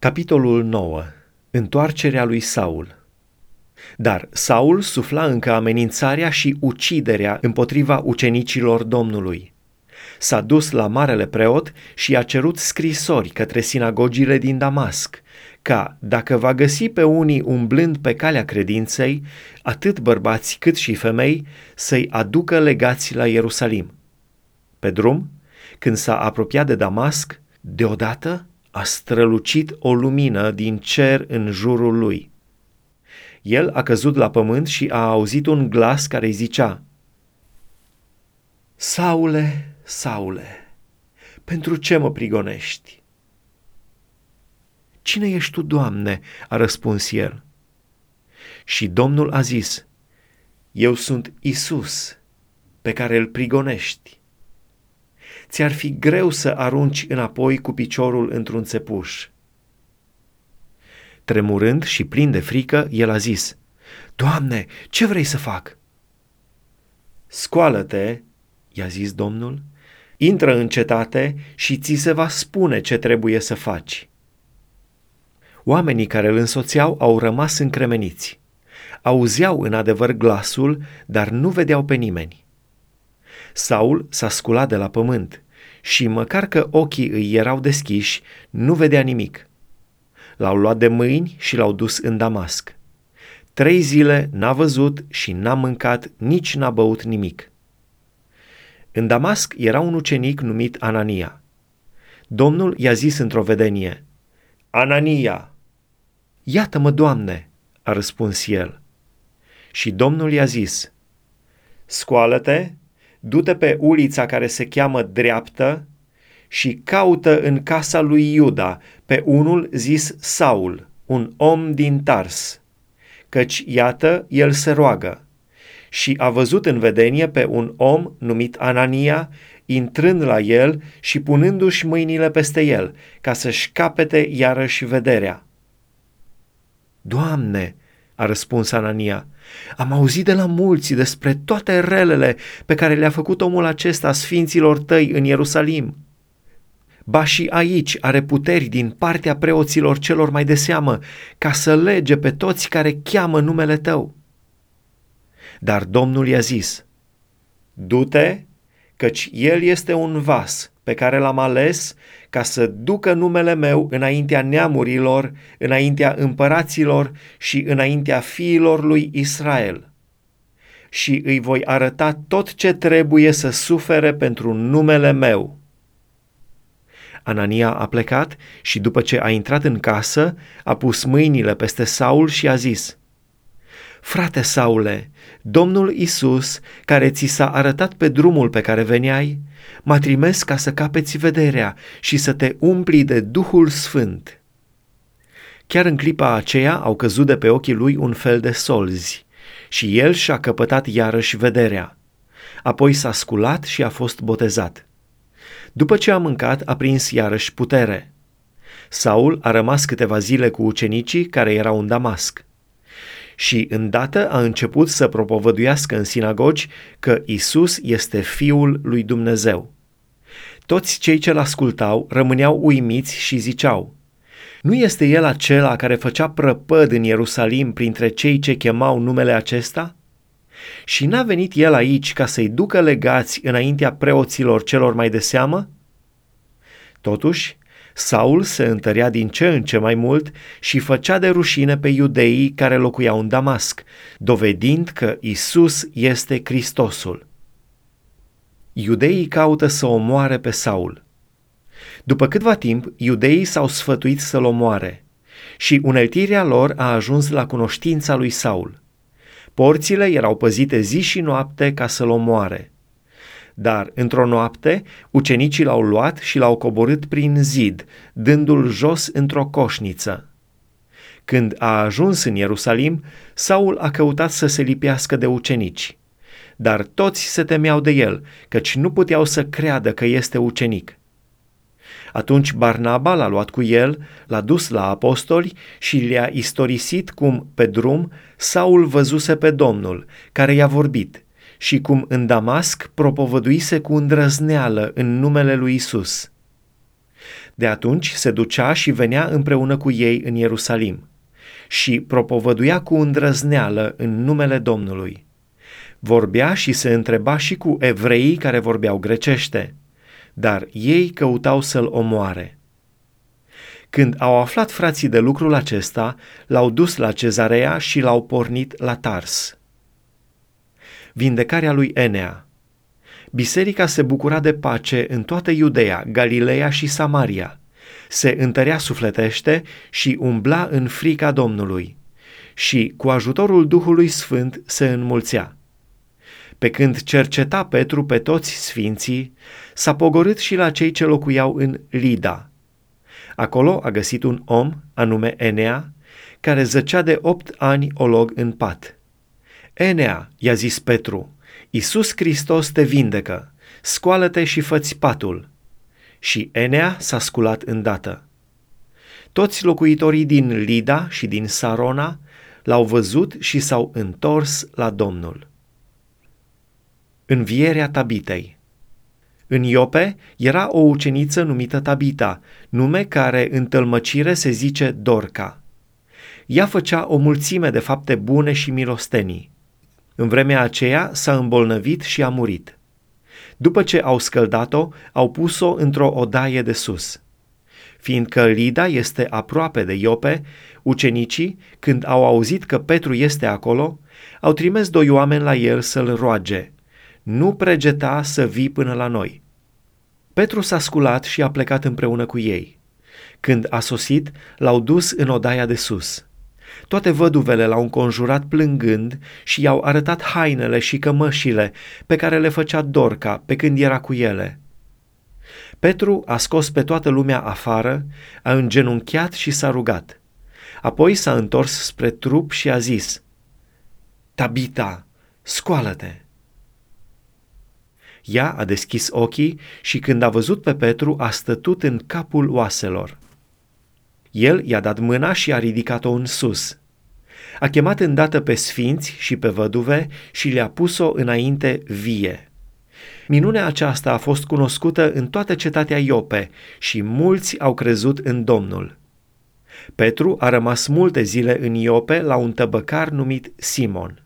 Capitolul 9. Întoarcerea lui Saul. Dar Saul sufla încă amenințarea și uciderea împotriva ucenicilor Domnului. S-a dus la marele preot și a cerut scrisori către sinagogile din Damasc, ca, dacă va găsi pe unii umblând pe calea credinței, atât bărbați cât și femei, să-i aducă legați la Ierusalim. Pe drum, când s-a apropiat de Damasc, deodată a strălucit o lumină din cer în jurul lui. El a căzut la pământ și a auzit un glas care îi zicea, Saule, Saule, pentru ce mă prigonești? Cine ești tu, Doamne? a răspuns el. Și Domnul a zis, Eu sunt Isus, pe care îl prigonești ți-ar fi greu să arunci înapoi cu piciorul într-un țepuș. Tremurând și plin de frică, el a zis, Doamne, ce vrei să fac? Scoală-te, i-a zis Domnul, intră în cetate și ți se va spune ce trebuie să faci. Oamenii care îl însoțeau au rămas încremeniți. Auzeau în adevăr glasul, dar nu vedeau pe nimeni. Saul s-a sculat de la pământ și măcar că ochii îi erau deschiși, nu vedea nimic. L-au luat de mâini și l-au dus în Damasc. Trei zile n-a văzut și n-a mâncat, nici n-a băut nimic. În Damasc era un ucenic numit Anania. Domnul i-a zis într-o vedenie, Anania! Iată-mă, Doamne, a răspuns el. Și Domnul i-a zis, Scoală-te du-te pe ulița care se cheamă dreaptă și caută în casa lui Iuda pe unul zis Saul, un om din Tars, căci iată, el se roagă. Și a văzut în vedenie pe un om numit Anania, intrând la el și punându-și mâinile peste el, ca să-și capete iarăși vederea. Doamne, a răspuns Anania. Am auzit de la mulți despre toate relele pe care le-a făcut omul acesta sfinților tăi în Ierusalim. Ba și aici are puteri din partea preoților celor mai de seamă ca să lege pe toți care cheamă numele tău. Dar Domnul i-a zis, Du-te, căci el este un vas pe care l-am ales ca să ducă numele meu înaintea neamurilor, înaintea împăraților și înaintea fiilor lui Israel. Și îi voi arăta tot ce trebuie să sufere pentru numele meu. Anania a plecat și după ce a intrat în casă, a pus mâinile peste Saul și a zis – Frate Saule, Domnul Isus, care ți s-a arătat pe drumul pe care veneai, m-a trimis ca să capeți vederea și să te umpli de Duhul Sfânt. Chiar în clipa aceea au căzut de pe ochii lui un fel de solzi și el și-a căpătat iarăși vederea. Apoi s-a sculat și a fost botezat. După ce a mâncat, a prins iarăși putere. Saul a rămas câteva zile cu ucenicii care erau în Damasc și îndată a început să propovăduiască în sinagogi că Isus este Fiul lui Dumnezeu. Toți cei ce-l ascultau rămâneau uimiți și ziceau, Nu este el acela care făcea prăpăd în Ierusalim printre cei ce chemau numele acesta? Și n-a venit el aici ca să-i ducă legați înaintea preoților celor mai de seamă? Totuși, Saul se întărea din ce în ce mai mult și făcea de rușine pe iudeii care locuiau în Damasc, dovedind că Isus este Hristosul. Iudeii caută să omoare pe Saul. După câtva timp, iudeii s-au sfătuit să-l omoare și uneltirea lor a ajuns la cunoștința lui Saul. Porțile erau păzite zi și noapte ca să-l omoare. Dar, într-o noapte, ucenicii l-au luat și l-au coborât prin zid, dându-l jos într-o coșniță. Când a ajuns în Ierusalim, Saul a căutat să se lipească de ucenici. Dar toți se temeau de el, căci nu puteau să creadă că este ucenic. Atunci Barnaba l-a luat cu el, l-a dus la apostoli și le-a istorisit cum, pe drum, Saul văzuse pe Domnul, care i-a vorbit – și cum în Damasc propovăduise cu îndrăzneală în numele lui Isus. De atunci se ducea și venea împreună cu ei în Ierusalim și propovăduia cu îndrăzneală în numele Domnului. Vorbea și se întreba și cu evreii care vorbeau grecește, dar ei căutau să-l omoare. Când au aflat frații de lucrul acesta, l-au dus la cezarea și l-au pornit la Tars. Vindecarea lui Enea Biserica se bucura de pace în toată Iudeea, Galileea și Samaria. Se întărea sufletește și umbla în frica Domnului. Și cu ajutorul Duhului Sfânt se înmulțea. Pe când cerceta Petru pe toți sfinții, s-a pogorât și la cei ce locuiau în Lida. Acolo a găsit un om, anume Enea, care zăcea de opt ani olog în pat. Enea, i-a zis Petru, Iisus Hristos te vindecă, scoală-te și făți patul. Și Enea s-a sculat îndată. Toți locuitorii din Lida și din Sarona l-au văzut și s-au întors la Domnul. Învierea Tabitei În Iope era o uceniță numită Tabita, nume care în tălmăcire se zice Dorca. Ea făcea o mulțime de fapte bune și milostenii. În vremea aceea s-a îmbolnăvit și a murit. După ce au scăldat-o, au pus-o într-o odaie de sus. Fiindcă Lida este aproape de Iope, ucenicii, când au auzit că Petru este acolo, au trimis doi oameni la el să-l roage. Nu pregeta să vii până la noi. Petru s-a sculat și a plecat împreună cu ei. Când a sosit, l-au dus în odaia de sus – toate văduvele l-au înconjurat plângând și i-au arătat hainele și cămășile pe care le făcea Dorca pe când era cu ele. Petru a scos pe toată lumea afară, a îngenunchiat și s-a rugat. Apoi s-a întors spre trup și a zis, Tabita, scoală-te! Ea a deschis ochii și când a văzut pe Petru a stătut în capul oaselor. El i-a dat mâna și a ridicat-o în sus. A chemat îndată pe sfinți și pe văduve și le-a pus-o înainte vie. Minunea aceasta a fost cunoscută în toată cetatea Iope și mulți au crezut în Domnul. Petru a rămas multe zile în Iope la un tăbăcar numit Simon.